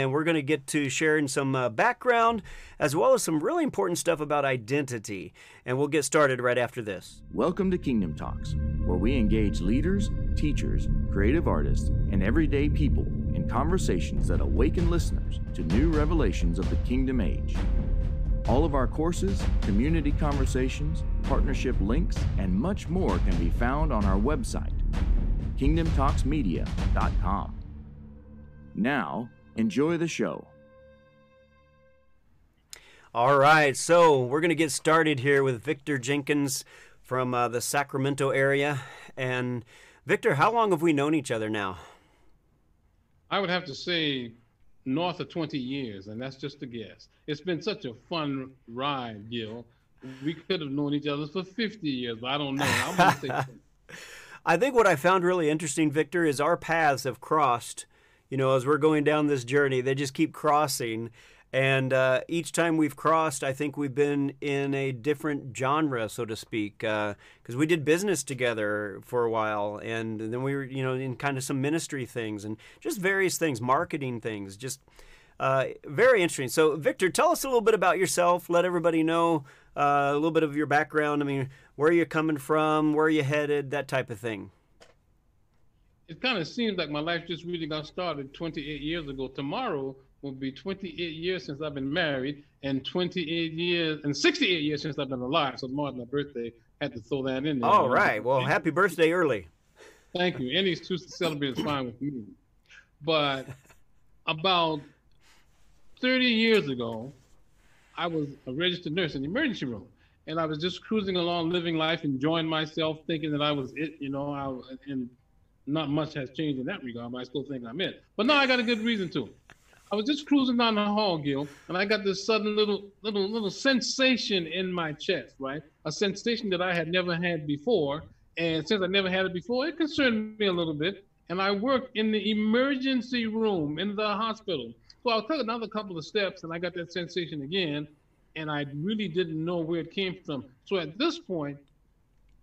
and we're going to get to sharing some uh, background as well as some really important stuff about identity. And we'll get started right after this. Welcome to Kingdom Talks, where we engage leaders, teachers, creative artists, and everyday people in conversations that awaken listeners to new revelations of the kingdom age. All of our courses, community conversations, partnership links, and much more can be found on our website, kingdomtalksmedia.com. Now, enjoy the show. All right, so we're going to get started here with Victor Jenkins from uh, the Sacramento area. And Victor, how long have we known each other now? I would have to say north of 20 years, and that's just a guess. It's been such a fun ride, Gil. We could have known each other for 50 years, but I don't know. I think what I found really interesting, Victor, is our paths have crossed. You know, as we're going down this journey, they just keep crossing. And uh, each time we've crossed, I think we've been in a different genre, so to speak, because uh, we did business together for a while, and then we were, you know, in kind of some ministry things and just various things, marketing things, just uh, very interesting. So, Victor, tell us a little bit about yourself. Let everybody know uh, a little bit of your background. I mean, where are you coming from? Where you headed? That type of thing. It kind of seems like my life just really got started 28 years ago. Tomorrow will be 28 years since I've been married and 28 years and 68 years since I've been alive. So tomorrow's my birthday. Had to throw that in there. All right. Well, happy birthday early. Thank you. Any excuse to celebrate is fine with me. But about 30 years ago, I was a registered nurse in the emergency room. And I was just cruising along, living life, enjoying myself, thinking that I was it, you know, I, and not much has changed in that regard, but I still think I'm it. But now I got a good reason to. I was just cruising down the hall, Gil, and I got this sudden little little little sensation in my chest, right? A sensation that I had never had before. And since I never had it before, it concerned me a little bit. And I worked in the emergency room in the hospital. So I took another couple of steps and I got that sensation again. And I really didn't know where it came from. So at this point,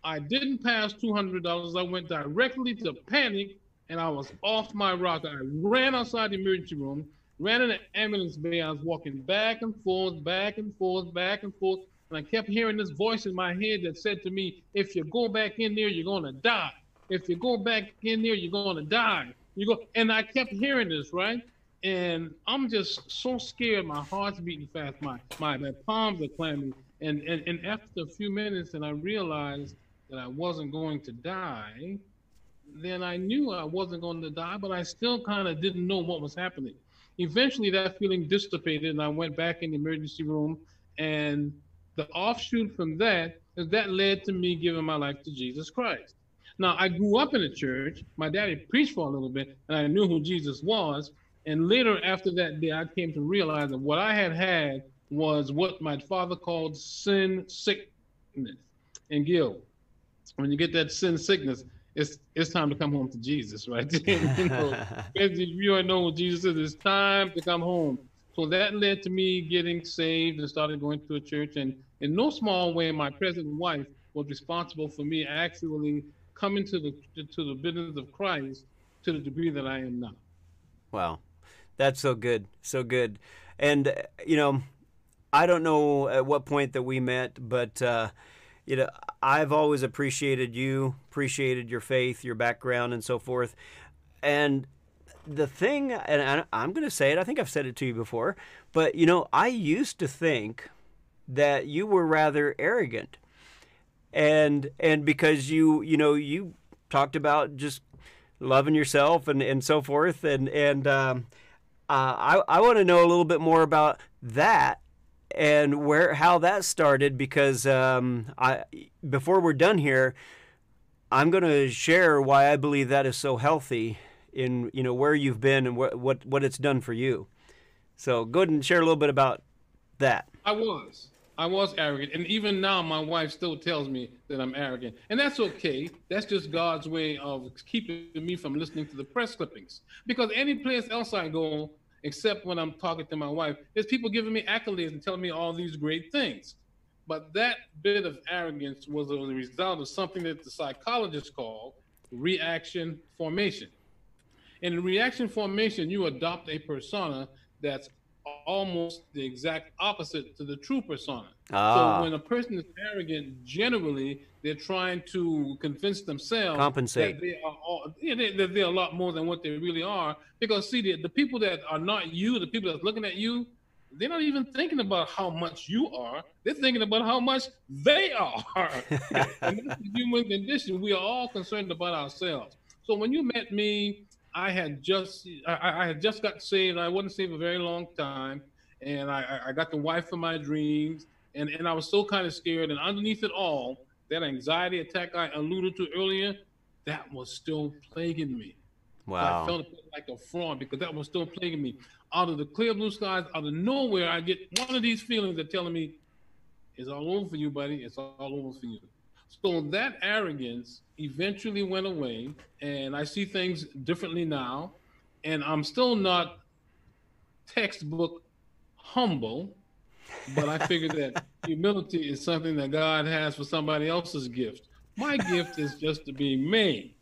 I didn't pass $200. I went directly to panic and I was off my rocker. I ran outside the emergency room ran in the ambulance bay. I was walking back and forth, back and forth, back and forth. And I kept hearing this voice in my head that said to me, if you go back in there, you're going to die. If you go back in there, you're going to die. You go, and I kept hearing this, right? And I'm just so scared. My heart's beating fast. My my, my palms are clammy. And, and and after a few minutes, and I realized that I wasn't going to die, then I knew I wasn't going to die, but I still kind of didn't know what was happening eventually that feeling dissipated and I went back in the emergency room. And the offshoot from that is that led to me giving my life to Jesus Christ. Now, I grew up in a church. My daddy preached for a little bit, and I knew who Jesus was. And later, after that day, I came to realize that what I had had was what my father called sin sickness. And Gil, when you get that sin sickness, it's it's time to come home to Jesus, right? you know, if you already know what Jesus is, it's time to come home. So that led to me getting saved and started going to a church. And in no small way, my present wife was responsible for me actually coming to the to the business of Christ to the degree that I am now. Wow, that's so good, so good. And you know, I don't know at what point that we met, but. Uh, you know, I've always appreciated you, appreciated your faith, your background, and so forth. And the thing, and I'm going to say it, I think I've said it to you before, but you know, I used to think that you were rather arrogant. And and because you you know you talked about just loving yourself and, and so forth and and um, uh, I I want to know a little bit more about that and where how that started because um, I before we're done here, I'm going to share why I believe that is so healthy in you know where you've been and what what what it's done for you. So go ahead and share a little bit about that. I was. I was arrogant. And even now, my wife still tells me that I'm arrogant. And that's okay. That's just God's way of keeping me from listening to the press clippings. Because any place else I go, except when I'm talking to my wife. There's people giving me accolades and telling me all these great things. But that bit of arrogance was a result of something that the psychologists call reaction formation. And in reaction formation, you adopt a persona that's almost the exact opposite to the true persona. Ah. So when a person is arrogant, generally they're trying to convince themselves Compensate. that they are all, yeah, they, that they're a lot more than what they really are. Because see, the, the people that are not you, the people that's looking at you, they're not even thinking about how much you are. They're thinking about how much they are. and that's the human condition. We are all concerned about ourselves. So when you met me, I had just I, I had just got saved. I wasn't saved a very long time, and I, I got the wife of my dreams, and, and I was so kind of scared. And underneath it all, that anxiety attack I alluded to earlier, that was still plaguing me. Wow. I felt like a fraud because that was still plaguing me. Out of the clear blue skies, out of nowhere, I get one of these feelings that telling me, "It's all over for you, buddy. It's all over for you." So that arrogance eventually went away, and I see things differently now. And I'm still not textbook humble, but I figure that humility is something that God has for somebody else's gift. My gift is just to be me,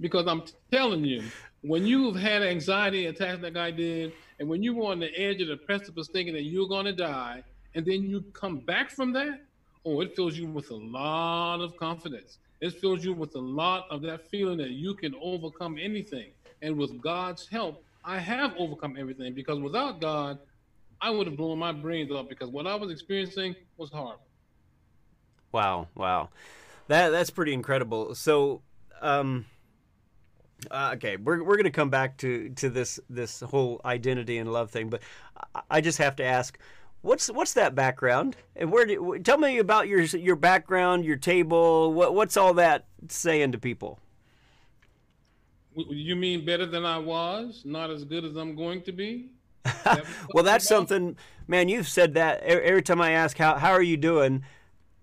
because I'm telling you, when you've had anxiety attacks like I did, and when you were on the edge of the precipice thinking that you're going to die, and then you come back from that, oh, it fills you with a lot of confidence. It fills you with a lot of that feeling that you can overcome anything. And with God's help, I have overcome everything because without God, I would have blown my brains up because what I was experiencing was horrible. Wow, wow, that that's pretty incredible. So, um, uh, okay, we're we're gonna come back to to this this whole identity and love thing, but I, I just have to ask, what's what's that background, and where do tell me about your your background, your table, what what's all that saying to people? You mean better than I was, not as good as I'm going to be? well, that's something, man. You've said that every time I ask how how are you doing.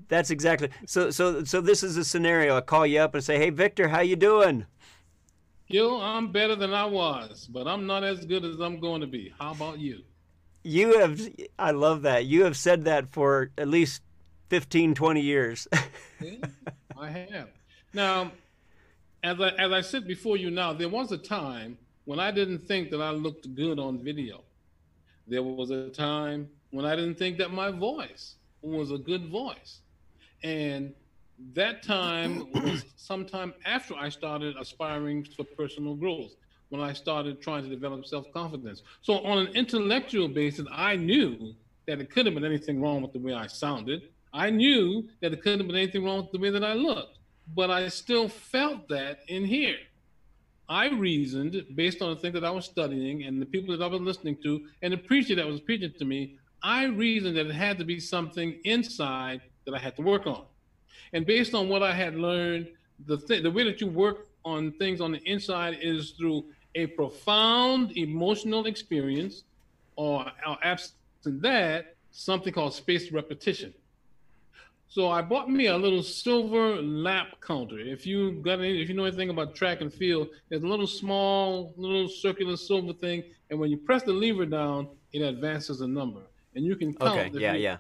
That's exactly so. So so this is a scenario. I call you up and say, "Hey, Victor, how you doing?" Gil, I'm better than I was, but I'm not as good as I'm going to be. How about you? You have, I love that. You have said that for at least 15, 20 years. Yeah, I have. Now, as I, as I sit before you now, there was a time when I didn't think that I looked good on video. There was a time when I didn't think that my voice was a good voice. And that time was sometime after I started aspiring for personal growth, when I started trying to develop self confidence. So, on an intellectual basis, I knew that it couldn't have been anything wrong with the way I sounded. I knew that it couldn't have been anything wrong with the way that I looked, but I still felt that in here. I reasoned based on the thing that I was studying and the people that I was listening to and the preacher that was preaching to me. I reasoned that it had to be something inside that I had to work on. And based on what I had learned, the th- the way that you work on things on the inside is through a profound emotional experience, or, or absent that, something called spaced repetition. So I bought me a little silver lap counter. If you got any, if you know anything about track and field, there's a little small, little circular silver thing, and when you press the lever down, it advances a number, and you can count. okay, yeah, yeah.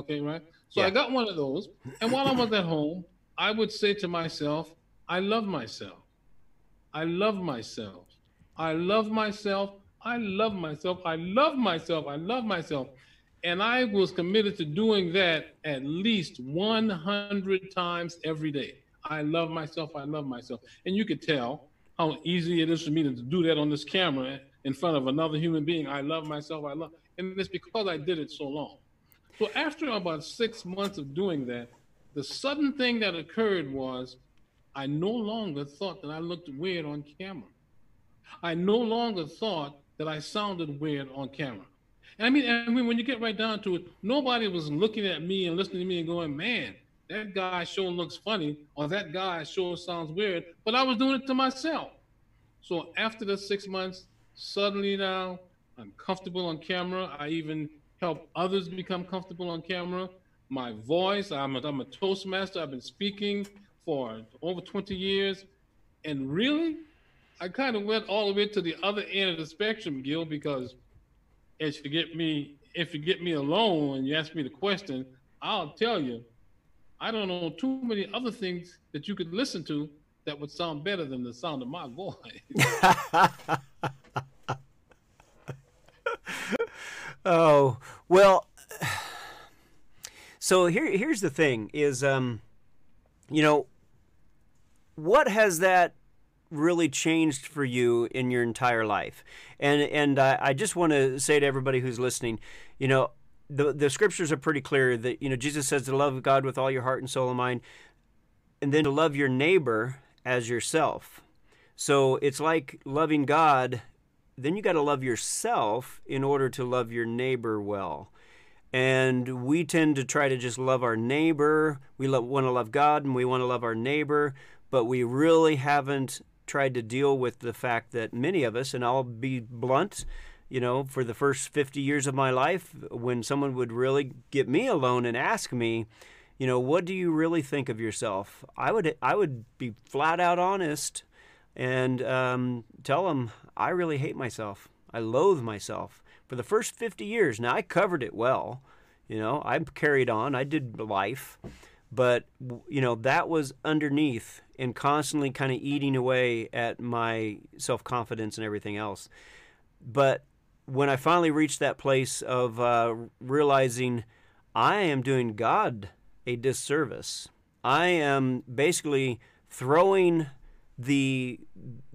Okay, right. So Yeah. I got one of those, and while I was at home, I would say to myself, "I love myself. I love myself. I love myself. I love myself. I love myself. I love myself." And I was committed to doing that at least 100 times every day. I love myself. I love myself. And you could tell how easy it is for me to do that on this camera in front of another human being. I love myself. I love. And it's because I did it so long. So after about six months of doing that, the sudden thing that occurred was I no longer thought that I looked weird on camera. I no longer thought that I sounded weird on camera. And I mean, I mean, when you get right down to it, nobody was looking at me and listening to me and going, man, that guy sure looks funny, or that guy sure sounds weird. But I was doing it to myself. So after the six months, suddenly now I'm comfortable on camera. I even help others become comfortable on camera. My voice, I'm a, I'm a Toastmaster. I've been speaking for over 20 years. And really, I kind of went all the way to the other end of the spectrum, Gil, because if you get me, if you get me alone and you ask me the question, I'll tell you, I don't know too many other things that you could listen to that would sound better than the sound of my voice. Oh well. So here, here's the thing: is um, you know, what has that really changed for you in your entire life? And and I, just want to say to everybody who's listening, you know, the the scriptures are pretty clear that you know Jesus says to love God with all your heart and soul and mind, and then to love your neighbor as yourself. So it's like loving God. Then you got to love yourself in order to love your neighbor well. And we tend to try to just love our neighbor. We want to love God and we want to love our neighbor, but we really haven't tried to deal with the fact that many of us, and I'll be blunt, you know, for the first 50 years of my life, when someone would really get me alone and ask me, you know, what do you really think of yourself? I would I would be flat out honest and um, tell them I really hate myself. I loathe myself. For the first 50 years, now I covered it well. You know, I carried on. I did life, but you know that was underneath and constantly kind of eating away at my self confidence and everything else. But when I finally reached that place of uh, realizing I am doing God a disservice, I am basically throwing the,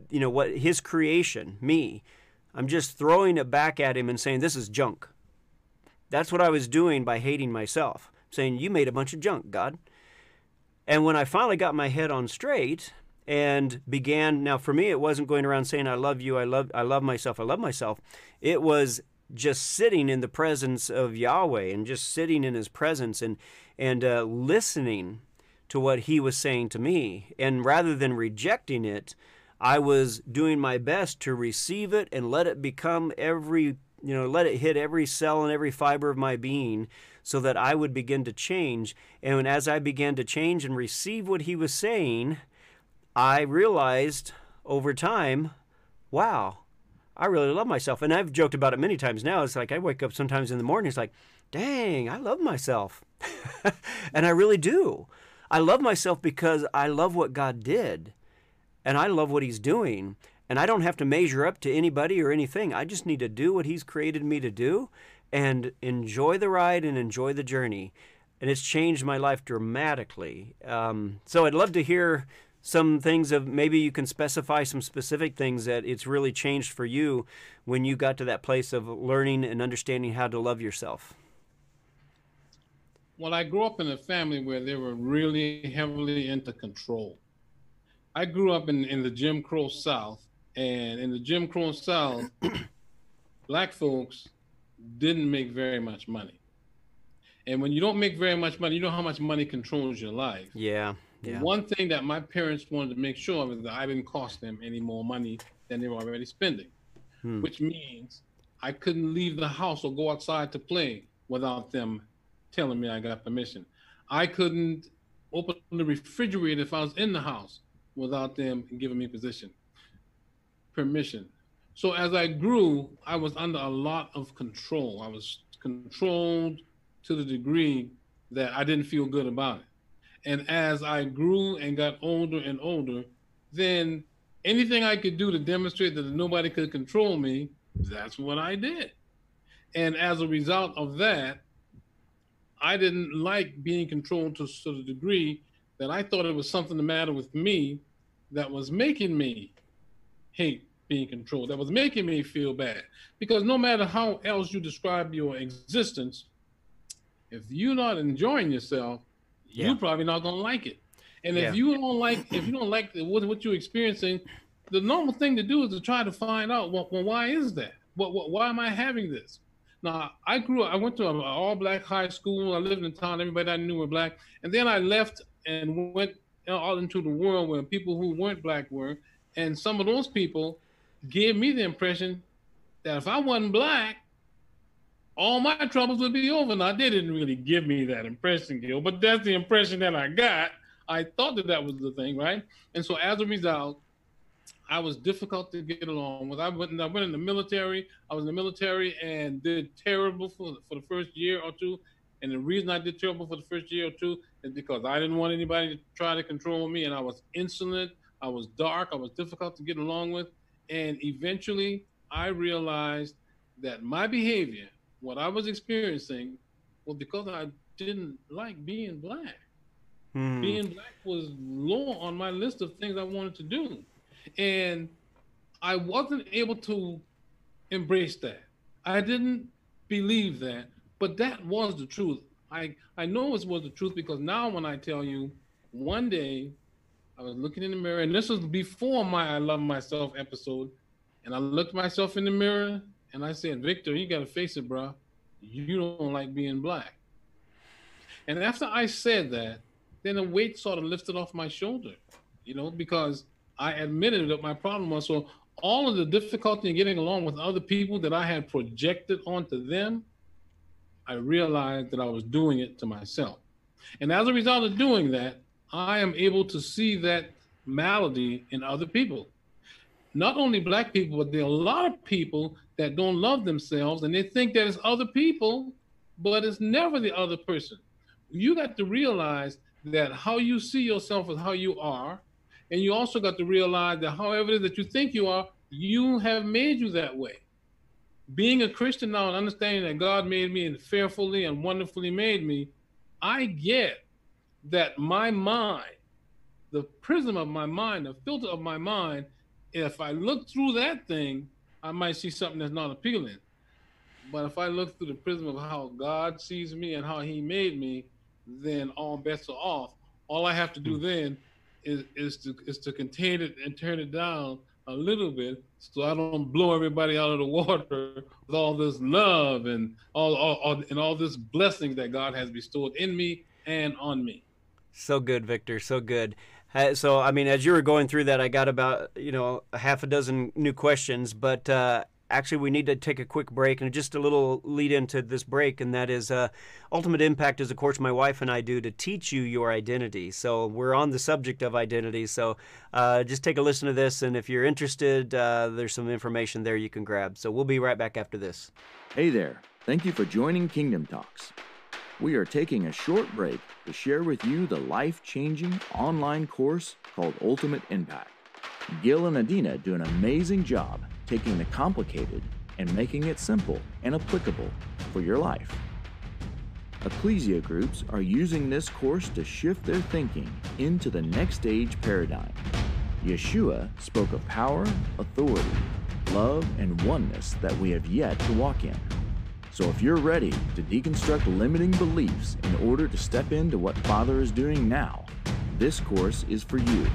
you know, what his creation, me, I'm just throwing it back at him and saying, this is junk. That's what I was doing by hating myself, saying, you made a bunch of junk, God. And when I finally got my head on straight, and began now for me it wasn't going around saying i love you i love i love myself i love myself it was just sitting in the presence of yahweh and just sitting in his presence and and uh, listening to what he was saying to me and rather than rejecting it i was doing my best to receive it and let it become every you know let it hit every cell and every fiber of my being so that i would begin to change and as i began to change and receive what he was saying I realized over time, wow, I really love myself. And I've joked about it many times now. It's like I wake up sometimes in the morning, it's like, dang, I love myself. and I really do. I love myself because I love what God did and I love what He's doing. And I don't have to measure up to anybody or anything. I just need to do what He's created me to do and enjoy the ride and enjoy the journey. And it's changed my life dramatically. Um, so I'd love to hear some things of maybe you can specify some specific things that it's really changed for you when you got to that place of learning and understanding how to love yourself? Well, I grew up in a family where they were really heavily into control. I grew up in, in the Jim Crow South, and in the Jim Crow South, black folks didn't make very much money. And when you don't make very much money, you know how much money controls your life. Yeah. Yeah. One thing that my parents wanted to make sure of is that I didn't cost them any more money than they were already spending, hmm. which means I couldn't leave the house or go outside to play without them telling me I got permission. I couldn't open the refrigerator if I was in the house without them giving me position, permission. So as I grew, I was under a lot of control. I was controlled to the degree that I didn't feel good about it. And as I grew and got older and older, then anything I could do to demonstrate that nobody could control me, that's what I did. And as a result of that, I didn't like being controlled to, to the degree that I thought it was something the matter with me that was making me hate being controlled, that was making me feel bad. Because no matter how else you describe your existence, if you're not enjoying yourself, yeah. you're probably not gonna like it. And yeah. if you don't like if you don't like what, what you're experiencing, the normal thing to do is to try to find out well, well why is that? What, what why am I having this? Now I grew up. I went to an all black high school. I lived in town. Everybody I knew were black. And then I left and went out into the world where people who weren't black were. And some of those people gave me the impression that if I wasn't black, all my troubles would be over. Now, they didn't really give me that impression, Gil, but that's the impression that I got. I thought that that was the thing, right? And so as a result, I was difficult to get along with. I went, I went in the military. I was in the military and did terrible for, for the first year or two. And the reason I did terrible for the first year or two is because I didn't want anybody to try to control me. And I was insolent. I was dark. I was difficult to get along with. And eventually I realized that my behavior what I was experiencing was because I didn't like being black. Hmm. Being black was low on my list of things I wanted to do. And I wasn't able to embrace that. I didn't believe that, but that was the truth. I, I know it was the truth because now when I tell you, one day I was looking in the mirror, and this was before my I Love Myself episode, and I looked myself in the mirror and I said, Victor, you got to face it, bro. You don't like being black. And after I said that, then the weight sort of lifted off my shoulder, you know, because I admitted that my problem was so all of the difficulty in getting along with other people that I had projected onto them, I realized that I was doing it to myself. And as a result of doing that, I am able to see that malady in other people. Not only black people, but there are a lot of people that don't love themselves and they think that it's other people, but it's never the other person. You got to realize that how you see yourself is how you are. And you also got to realize that however it is that you think you are, you have made you that way. Being a Christian now and understanding that God made me and fearfully and wonderfully made me, I get that my mind, the prism of my mind, the filter of my mind, if I look through that thing, I might see something that's not appealing. But if I look through the prism of how God sees me and how He made me, then all bets are off. All I have to do hmm. then is, is to is to contain it and turn it down a little bit so I don't blow everybody out of the water with all this love and all, all, all and all this blessing that God has bestowed in me and on me. So good, Victor. So good. So, I mean, as you were going through that, I got about you know a half a dozen new questions, but uh, actually we need to take a quick break and just a little lead into this break and that is uh, ultimate impact is of course my wife and i do to teach you your identity so we're on the subject of identity so uh, just take a listen to this and if you're interested uh, there's some information there you can grab so we'll be right back after this hey there thank you for joining kingdom talks we are taking a short break to share with you the life-changing online course called ultimate impact gil and adina do an amazing job taking the complicated and making it simple and applicable for your life. Ecclesia groups are using this course to shift their thinking into the next age paradigm. Yeshua spoke of power, authority, love, and oneness that we have yet to walk in. So if you're ready to deconstruct limiting beliefs in order to step into what Father is doing now, this course is for you.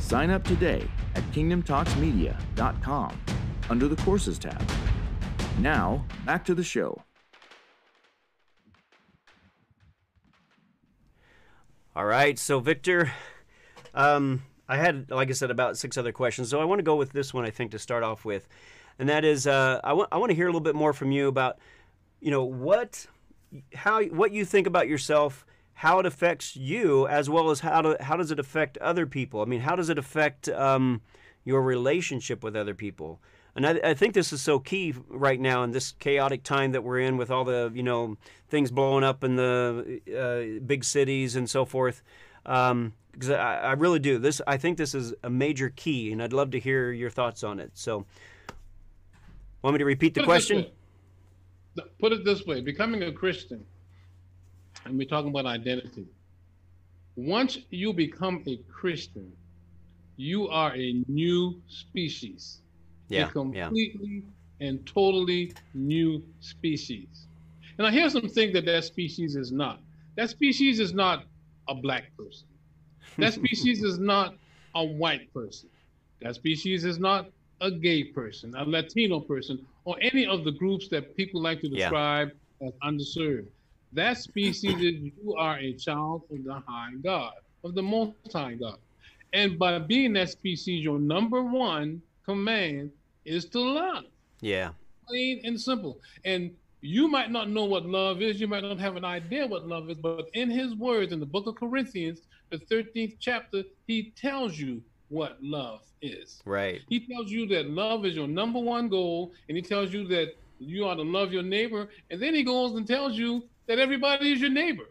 Sign up today at kingdomtalksmedia.com under the Courses tab. Now, back to the show. All right, so Victor, um, I had, like I said, about six other questions. So I want to go with this one, I think, to start off with. And that is, uh, I, want, I want to hear a little bit more from you about, you know, what, how, what you think about yourself, how it affects you, as well as how, to, how does it affect other people? I mean, how does it affect um, your relationship with other people? And I, I, think this is so key right now in this chaotic time that we're in with all the, you know, things blowing up in the uh, big cities and so forth. Because um, I, I, really do. This, I think this is a major key, and I'd love to hear your thoughts on it. So, want me to repeat the question? Put it this way: becoming a Christian, and we're talking about identity. Once you become a Christian, you are a new species yeah, a completely yeah. and totally new species. And I hear some think that that species is not. That species is not a black person. That species is not a white person. That species is not a gay person, a Latino person, or any of the groups that people like to describe yeah. as underserved. That species is you are a child of the high God, of the most high God. And by being that species, your number one command is to love. Yeah. Plain and simple. And you might not know what love is, you might not have an idea what love is, but in his words in the book of Corinthians, the 13th chapter, he tells you what love is. Right. He tells you that love is your number one goal, and he tells you that you ought to love your neighbor, and then he goes and tells you that everybody is your neighbor.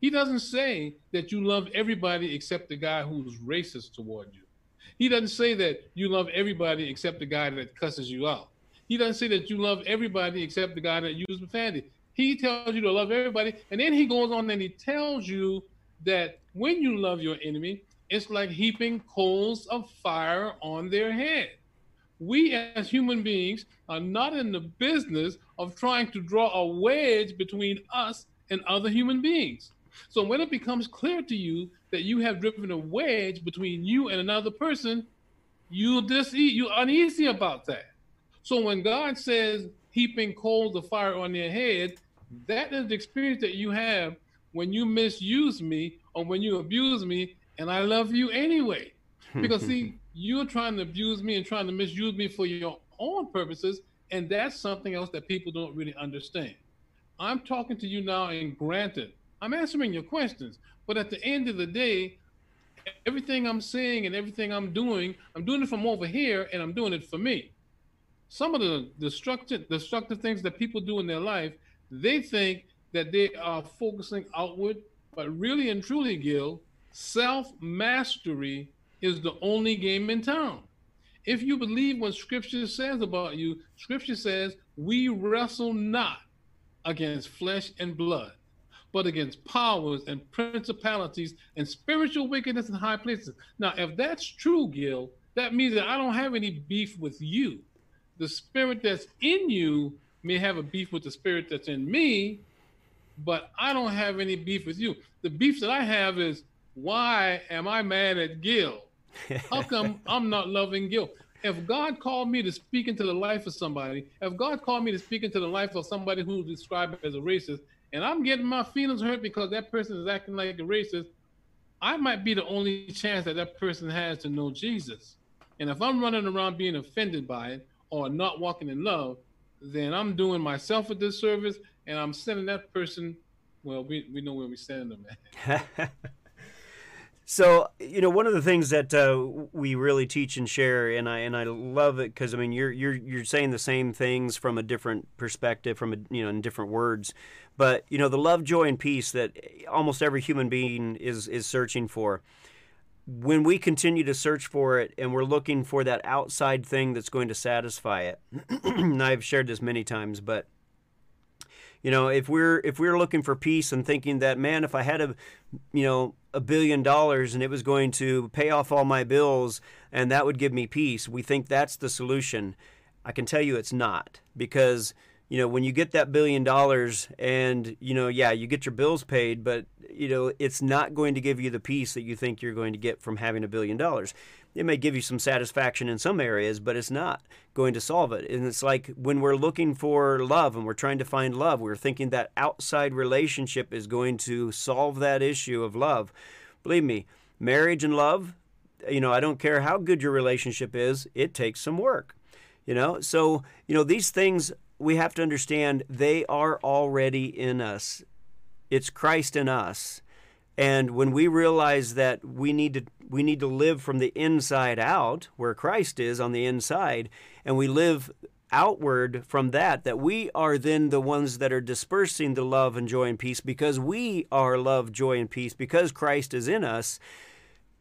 He doesn't say that you love everybody except the guy who's racist toward you. He doesn't say that you love everybody except the guy that cusses you out. He doesn't say that you love everybody except the guy that uses profanity. He tells you to love everybody, and then he goes on and he tells you that when you love your enemy, it's like heaping coals of fire on their head. We as human beings are not in the business of trying to draw a wedge between us and other human beings. So when it becomes clear to you that you have driven a wedge between you and another person, you dis you uneasy about that. So when God says heaping coals of fire on their head, that is the experience that you have when you misuse me or when you abuse me, and I love you anyway. Because see, you're trying to abuse me and trying to misuse me for your own purposes, and that's something else that people don't really understand. I'm talking to you now, and granted, I'm answering your questions, but at the end of the day, everything I'm saying and everything I'm doing, I'm doing it from over here, and I'm doing it for me. Some of the destructive, destructive things that people do in their life, they think that they are focusing outward, but really and truly, Gil, self mastery is the only game in town. If you believe what Scripture says about you, Scripture says, we wrestle not against flesh and blood, but against powers and principalities and spiritual wickedness in high places. Now, if that's true, Gil, that means that I don't have any beef with you. The spirit that's in you may have a beef with the spirit that's in me, but I don't have any beef with you. The beef that I have is why am I mad at Gil? How come I'm not loving Gil? If God called me to speak into the life of somebody, if God called me to speak into the life of somebody who's described as a racist, and I'm getting my feelings hurt because that person is acting like a racist, I might be the only chance that that person has to know Jesus. And if I'm running around being offended by it or not walking in love, then I'm doing myself a disservice and I'm sending that person. Well, we, we know where we send them at. So you know, one of the things that uh, we really teach and share, and I and I love it because I mean, you're you're you're saying the same things from a different perspective, from a you know in different words, but you know the love, joy, and peace that almost every human being is is searching for. When we continue to search for it, and we're looking for that outside thing that's going to satisfy it, and I've shared this many times, but you know if we're if we're looking for peace and thinking that man if i had a you know a billion dollars and it was going to pay off all my bills and that would give me peace we think that's the solution. I can tell you it's not because you know when you get that billion dollars and you know yeah you get your bills paid but you know it's not going to give you the peace that you think you're going to get from having a billion dollars it may give you some satisfaction in some areas, but it's not going to solve it. And it's like when we're looking for love and we're trying to find love, we're thinking that outside relationship is going to solve that issue of love. Believe me, marriage and love, you know, I don't care how good your relationship is, it takes some work. You know, so, you know, these things we have to understand they are already in us. It's Christ in us. And when we realize that we need to we need to live from the inside out, where Christ is on the inside, and we live outward from that, that we are then the ones that are dispersing the love and joy and peace because we are love, joy, and peace because Christ is in us.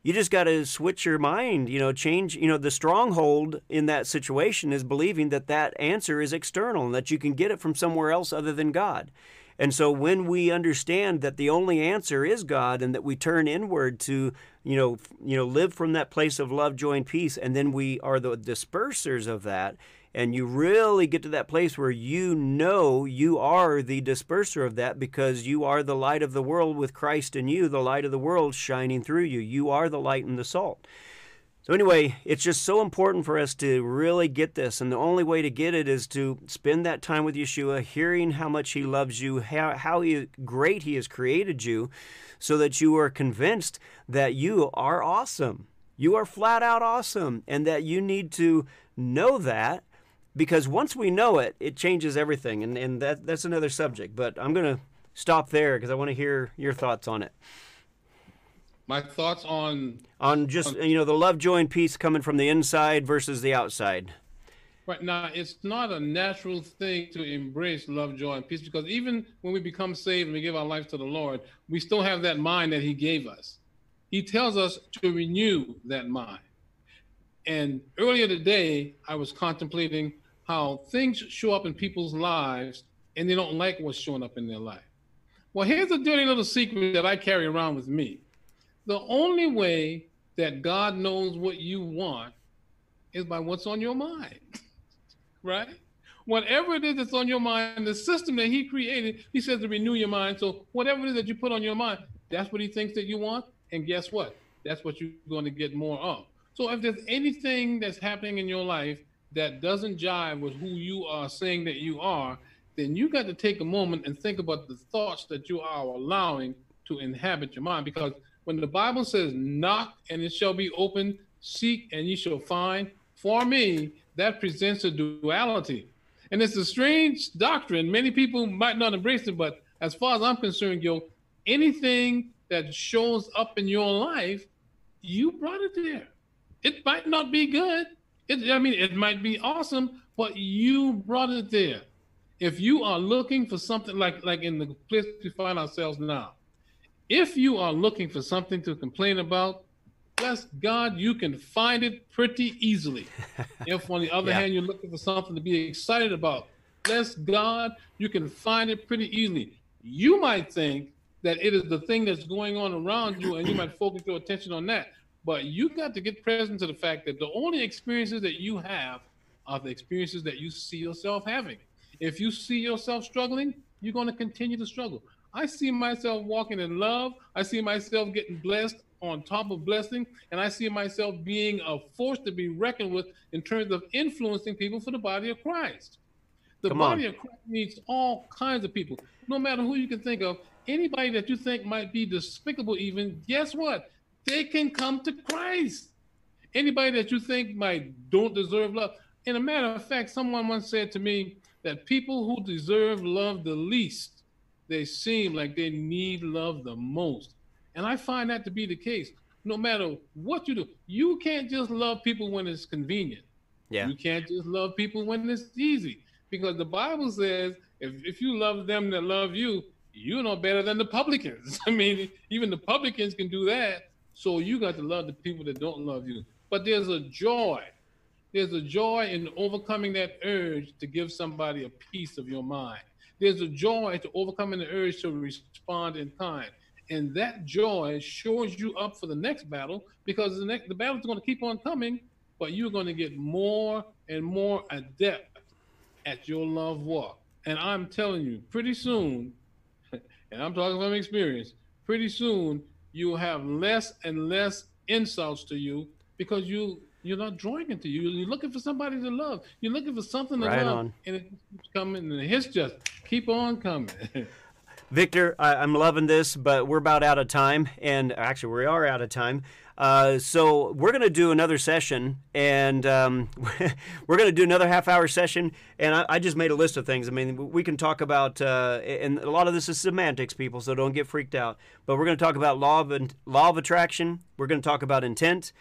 You just got to switch your mind, you know, change, you know, the stronghold in that situation is believing that that answer is external and that you can get it from somewhere else other than God. And so when we understand that the only answer is God and that we turn inward to, you know, you know, live from that place of love, joy, and peace, and then we are the dispersers of that, and you really get to that place where you know you are the disperser of that because you are the light of the world with Christ in you, the light of the world shining through you. You are the light and the salt. So, anyway, it's just so important for us to really get this. And the only way to get it is to spend that time with Yeshua, hearing how much He loves you, how, how he, great He has created you, so that you are convinced that you are awesome. You are flat out awesome, and that you need to know that because once we know it, it changes everything. And, and that, that's another subject. But I'm going to stop there because I want to hear your thoughts on it my thoughts on on just on, you know the love joy and peace coming from the inside versus the outside right now it's not a natural thing to embrace love joy and peace because even when we become saved and we give our life to the lord we still have that mind that he gave us he tells us to renew that mind and earlier today i was contemplating how things show up in people's lives and they don't like what's showing up in their life. Well, here's a dirty little secret that I carry around with me. The only way that God knows what you want is by what's on your mind, right? Whatever it is that's on your mind, the system that He created, He says to renew your mind. So, whatever it is that you put on your mind, that's what He thinks that you want. And guess what? That's what you're going to get more of. So, if there's anything that's happening in your life that doesn't jive with who you are saying that you are, then you got to take a moment and think about the thoughts that you are allowing to inhabit your mind. Because when the Bible says, knock and it shall be open, seek and ye shall find, for me, that presents a duality. And it's a strange doctrine. Many people might not embrace it, but as far as I'm concerned, Gil, anything that shows up in your life, you brought it there. It might not be good. It, I mean, it might be awesome, but you brought it there if you are looking for something like like in the place we find ourselves now, if you are looking for something to complain about, bless God, you can find it pretty easily. if on the other yeah. hand you're looking for something to be excited about, bless God, you can find it pretty easily. You might think that it is the thing that's going on around you, and you might focus your attention on that. But you got to get present to the fact that the only experiences that you have are the experiences that you see yourself having. If you see yourself struggling, you're going to continue to struggle. I see myself walking in love. I see myself getting blessed on top of blessing. And I see myself being a force to be reckoned with in terms of influencing people for the body of Christ. The Come body on. of Christ needs all kinds of people, no matter who you can think of. Anybody that you think might be despicable, even, guess what? They can come to Christ. Anybody that you think might don't deserve love. In a matter of fact, someone once said to me, that people who deserve love the least, they seem like they need love the most. And I find that to be the case. No matter what you do, you can't just love people when it's convenient. Yeah. You can't just love people when it's easy. Because the Bible says if, if you love them that love you, you know better than the publicans. I mean, even the publicans can do that. So you got to love the people that don't love you. But there's a joy there's a joy in overcoming that urge to give somebody a piece of your mind. There's a joy to overcoming the urge to respond in kind. And that joy shores you up for the next battle because the next the battle's going to keep on coming, but you're going to get more and more adept at your love walk. And I'm telling you, pretty soon, and I'm talking from experience, pretty soon you'll have less and less insults to you because you you're not drawing it to you. You're looking for somebody to love. You're looking for something to right love, on. and it keeps coming, and hits just keep on coming. Victor, I, am loving this, but we're about out of time, and actually, we are out of time. Uh, so we're going to do another session, and um, we're going to do another half-hour session. And I, I, just made a list of things. I mean, we can talk about, uh, and a lot of this is semantics, people, so don't get freaked out. But we're going to talk about law of law of attraction. We're going to talk about intent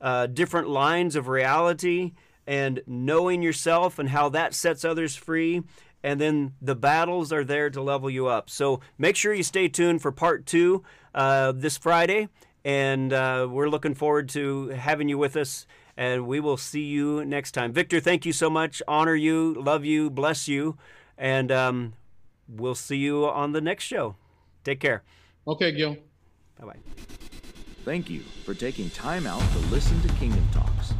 uh, different lines of reality and knowing yourself and how that sets others free. And then the battles are there to level you up. So make sure you stay tuned for part two uh, this Friday. And uh, we're looking forward to having you with us. And we will see you next time. Victor, thank you so much. Honor you, love you, bless you. And um, we'll see you on the next show. Take care. Okay, Gil. Bye bye. Thank you for taking time out to listen to Kingdom Talks.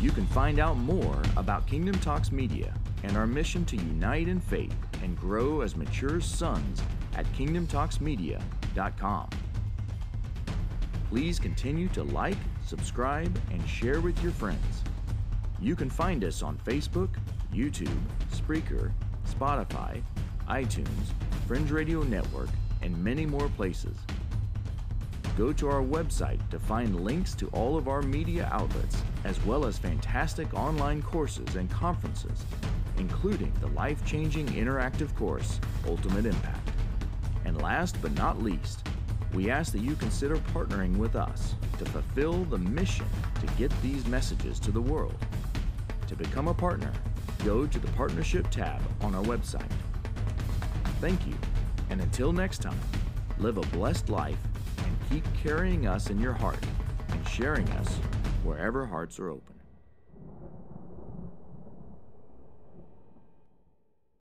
You can find out more about Kingdom Talks Media and our mission to unite in faith and grow as mature sons at kingdomtalksmedia.com. Please continue to like, subscribe, and share with your friends. You can find us on Facebook, YouTube, Spreaker, Spotify, iTunes, Fringe Radio Network, and many more places go to our website to find links to all of our media outlets, as well as fantastic online courses and conferences, including the life changing interactive course, Ultimate Impact. And last but not least, we ask that you consider partnering with us to fulfill the mission to get these messages to the world. To become a partner, go to the Partnership tab on our website. Thank you, and until next time, live a blessed life and Keep carrying us in your heart and sharing us wherever hearts are open.